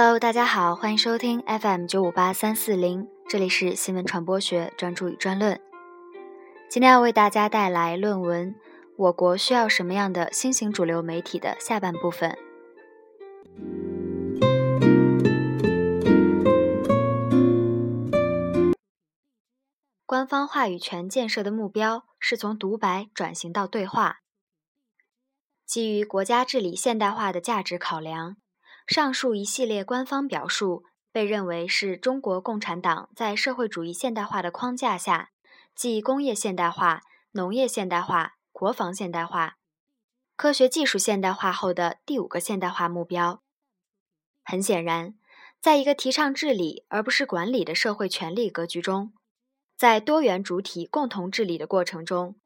Hello，大家好，欢迎收听 FM 九五八三四零，这里是新闻传播学专注与专论。今天要为大家带来论文《我国需要什么样的新型主流媒体》的下半部分。官方话语权建设的目标是从独白转型到对话，基于国家治理现代化的价值考量。上述一系列官方表述被认为是中国共产党在社会主义现代化的框架下，即工业现代化、农业现代化、国防现代化、科学技术现代化后的第五个现代化目标。很显然，在一个提倡治理而不是管理的社会权力格局中，在多元主体共同治理的过程中。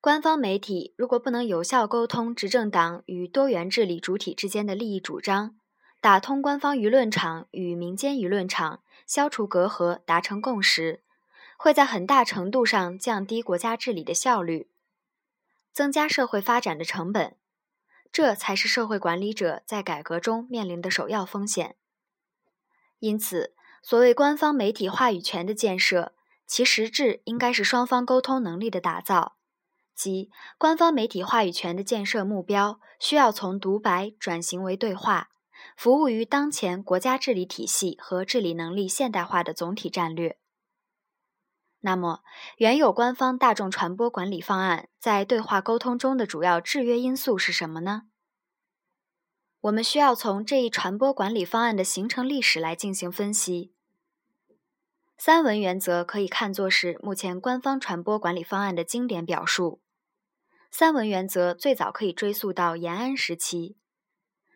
官方媒体如果不能有效沟通执政党与多元治理主体之间的利益主张，打通官方舆论场与民间舆论场，消除隔阂，达成共识，会在很大程度上降低国家治理的效率，增加社会发展的成本。这才是社会管理者在改革中面临的首要风险。因此，所谓官方媒体话语权的建设，其实质应该是双方沟通能力的打造。即官方媒体话语权的建设目标，需要从独白转型为对话，服务于当前国家治理体系和治理能力现代化的总体战略。那么，原有官方大众传播管理方案在对话沟通中的主要制约因素是什么呢？我们需要从这一传播管理方案的形成历史来进行分析。三文原则可以看作是目前官方传播管理方案的经典表述。三文原则最早可以追溯到延安时期，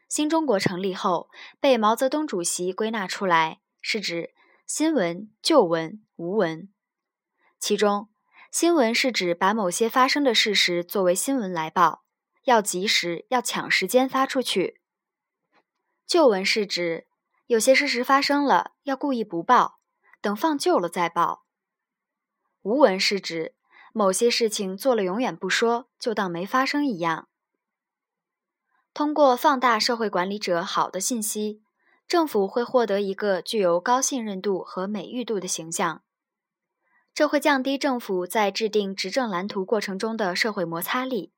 新中国成立后被毛泽东主席归纳出来，是指新闻、旧闻、无闻。其中，新闻是指把某些发生的事实作为新闻来报，要及时，要抢时间发出去；旧闻是指有些事实发生了，要故意不报，等放旧了再报；无闻是指。某些事情做了永远不说，就当没发生一样。通过放大社会管理者好的信息，政府会获得一个具有高信任度和美誉度的形象，这会降低政府在制定执政蓝图过程中的社会摩擦力，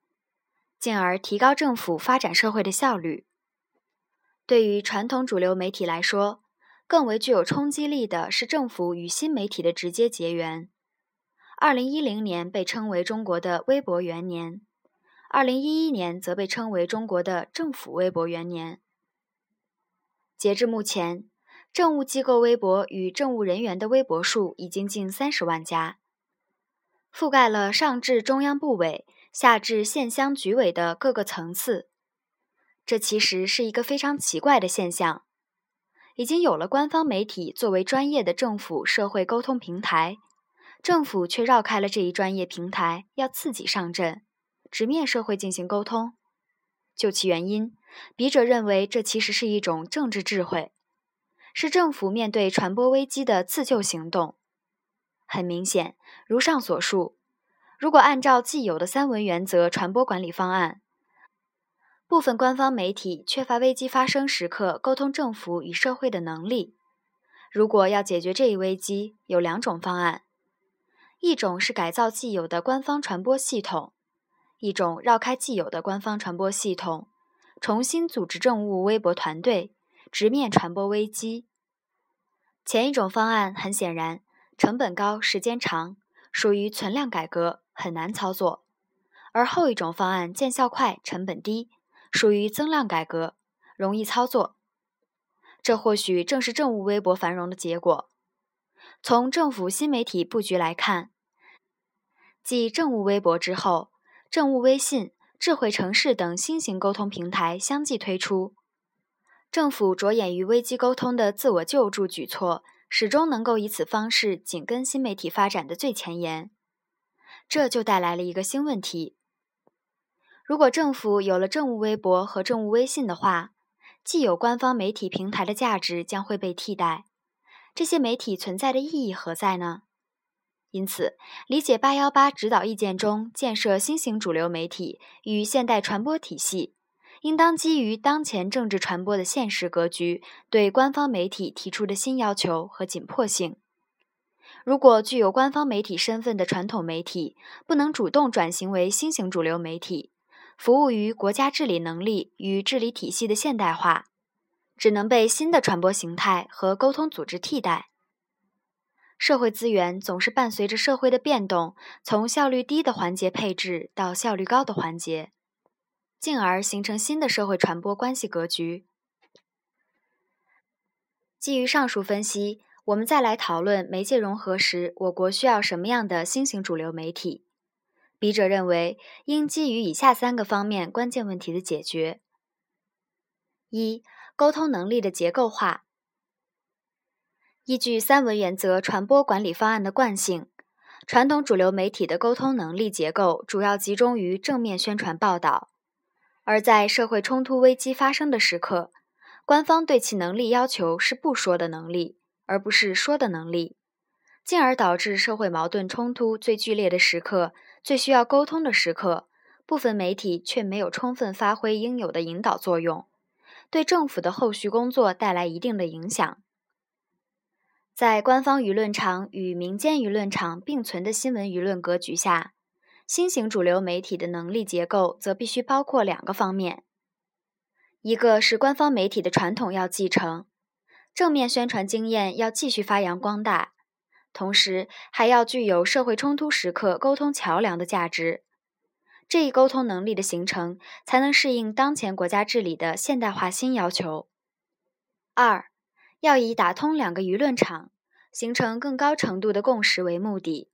进而提高政府发展社会的效率。对于传统主流媒体来说，更为具有冲击力的是政府与新媒体的直接结缘。二零一零年被称为中国的微博元年，二零一一年则被称为中国的政府微博元年。截至目前，政务机构微博与政务人员的微博数已经近三十万家，覆盖了上至中央部委、下至县乡局委的各个层次。这其实是一个非常奇怪的现象：已经有了官方媒体作为专业的政府社会沟通平台。政府却绕开了这一专业平台，要自己上阵，直面社会进行沟通。就其原因，笔者认为这其实是一种政治智慧，是政府面对传播危机的自救行动。很明显，如上所述，如果按照既有的三文原则传播管理方案，部分官方媒体缺乏危机发生时刻沟通政府与社会的能力。如果要解决这一危机，有两种方案。一种是改造既有的官方传播系统，一种绕开既有的官方传播系统，重新组织政务微博团队，直面传播危机。前一种方案很显然成本高、时间长，属于存量改革，很难操作；而后一种方案见效快、成本低，属于增量改革，容易操作。这或许正是政务微博繁荣的结果。从政府新媒体布局来看。继政务微博之后，政务微信、智慧城市等新型沟通平台相继推出。政府着眼于危机沟通的自我救助举措，始终能够以此方式紧跟新媒体发展的最前沿。这就带来了一个新问题：如果政府有了政务微博和政务微信的话，既有官方媒体平台的价值将会被替代，这些媒体存在的意义何在呢？因此，理解八幺八指导意见中建设新型主流媒体与现代传播体系，应当基于当前政治传播的现实格局，对官方媒体提出的新要求和紧迫性。如果具有官方媒体身份的传统媒体不能主动转型为新型主流媒体，服务于国家治理能力与治理体系的现代化，只能被新的传播形态和沟通组织替代。社会资源总是伴随着社会的变动，从效率低的环节配置到效率高的环节。进而形成新的社会传播关系格局。基于上述分析，我们再来讨论媒介融合时，我国需要什么样的新型主流媒体？笔者认为，应基于以下三个方面关键问题的解决：一、沟通能力的结构化。依据三文原则传播管理方案的惯性，传统主流媒体的沟通能力结构主要集中于正面宣传报道。而在社会冲突危机发生的时刻，官方对其能力要求是不说的能力，而不是说的能力，进而导致社会矛盾冲突最剧烈的时刻、最需要沟通的时刻，部分媒体却没有充分发挥应有的引导作用，对政府的后续工作带来一定的影响。在官方舆论场与民间舆论场并存的新闻舆论格局下。新型主流媒体的能力结构则必须包括两个方面：一个是官方媒体的传统要继承，正面宣传经验要继续发扬光大，同时还要具有社会冲突时刻沟通桥梁的价值。这一沟通能力的形成，才能适应当前国家治理的现代化新要求。二，要以打通两个舆论场，形成更高程度的共识为目的。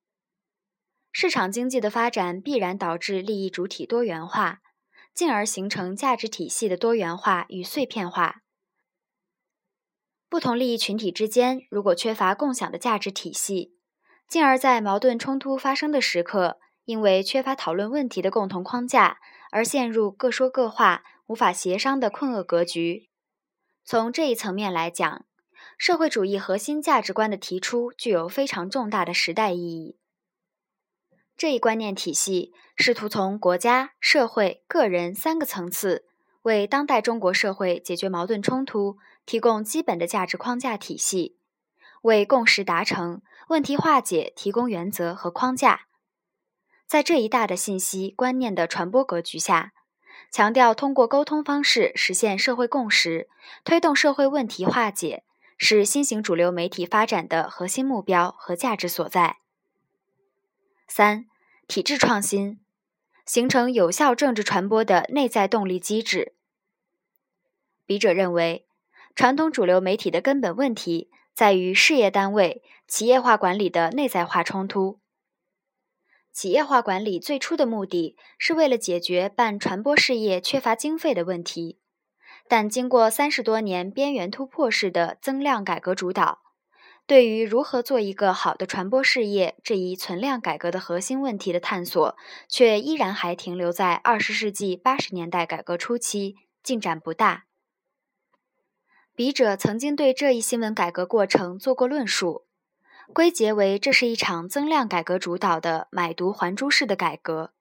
市场经济的发展必然导致利益主体多元化，进而形成价值体系的多元化与碎片化。不同利益群体之间如果缺乏共享的价值体系，进而，在矛盾冲突发生的时刻，因为缺乏讨论问题的共同框架，而陷入各说各话、无法协商的困厄格局。从这一层面来讲，社会主义核心价值观的提出具有非常重大的时代意义。这一观念体系试图从国家、社会、个人三个层次，为当代中国社会解决矛盾冲突提供基本的价值框架体系，为共识达成、问题化解提供原则和框架。在这一大的信息观念的传播格局下，强调通过沟通方式实现社会共识，推动社会问题化解，是新型主流媒体发展的核心目标和价值所在。三。体制创新，形成有效政治传播的内在动力机制。笔者认为，传统主流媒体的根本问题在于事业单位企业化管理的内在化冲突。企业化管理最初的目的是为了解决办传播事业缺乏经费的问题，但经过三十多年边缘突破式的增量改革主导。对于如何做一个好的传播事业这一存量改革的核心问题的探索，却依然还停留在二十世纪八十年代改革初期，进展不大。笔者曾经对这一新闻改革过程做过论述，归结为这是一场增量改革主导的买椟还珠式的改革，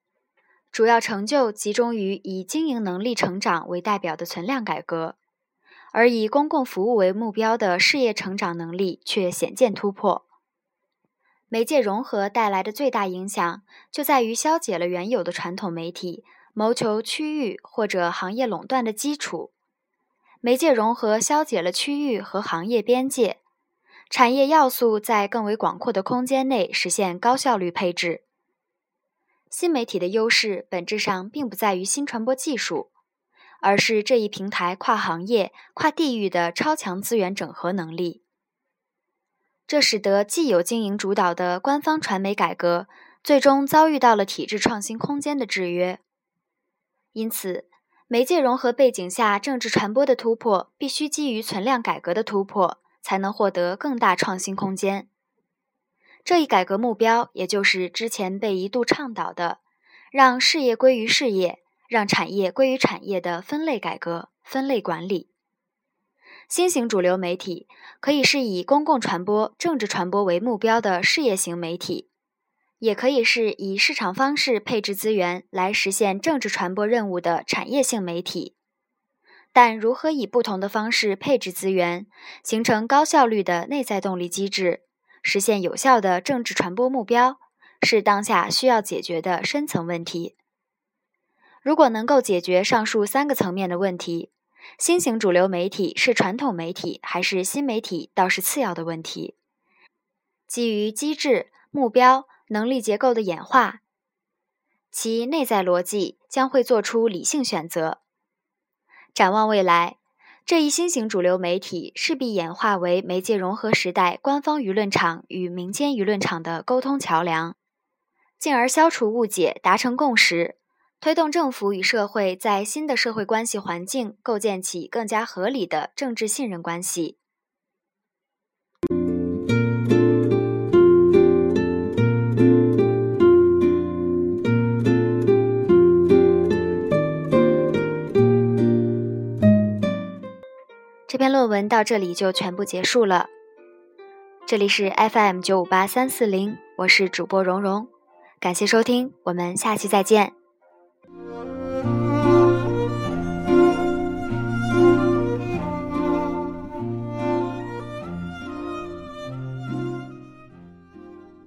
主要成就集中于以经营能力成长为代表的存量改革。而以公共服务为目标的事业成长能力却显见突破。媒介融合带来的最大影响，就在于消解了原有的传统媒体谋求区域或者行业垄断的基础。媒介融合消解了区域和行业边界，产业要素在更为广阔的空间内实现高效率配置。新媒体的优势本质上并不在于新传播技术。而是这一平台跨行业、跨地域的超强资源整合能力，这使得既有经营主导的官方传媒改革，最终遭遇到了体制创新空间的制约。因此，媒介融合背景下政治传播的突破，必须基于存量改革的突破，才能获得更大创新空间。这一改革目标，也就是之前被一度倡导的，让事业归于事业。让产业归于产业的分类改革、分类管理。新型主流媒体可以是以公共传播、政治传播为目标的事业型媒体，也可以是以市场方式配置资源来实现政治传播任务的产业性媒体。但如何以不同的方式配置资源，形成高效率的内在动力机制，实现有效的政治传播目标，是当下需要解决的深层问题。如果能够解决上述三个层面的问题，新型主流媒体是传统媒体还是新媒体，倒是次要的问题。基于机制、目标、能力结构的演化，其内在逻辑将会做出理性选择。展望未来，这一新型主流媒体势必演化为媒介融合时代官方舆论场与民间舆论场的沟通桥梁，进而消除误解，达成共识。推动政府与社会在新的社会关系环境构建起更加合理的政治信任关系。这篇论文到这里就全部结束了。这里是 FM 九五八三四零，我是主播蓉蓉，感谢收听，我们下期再见。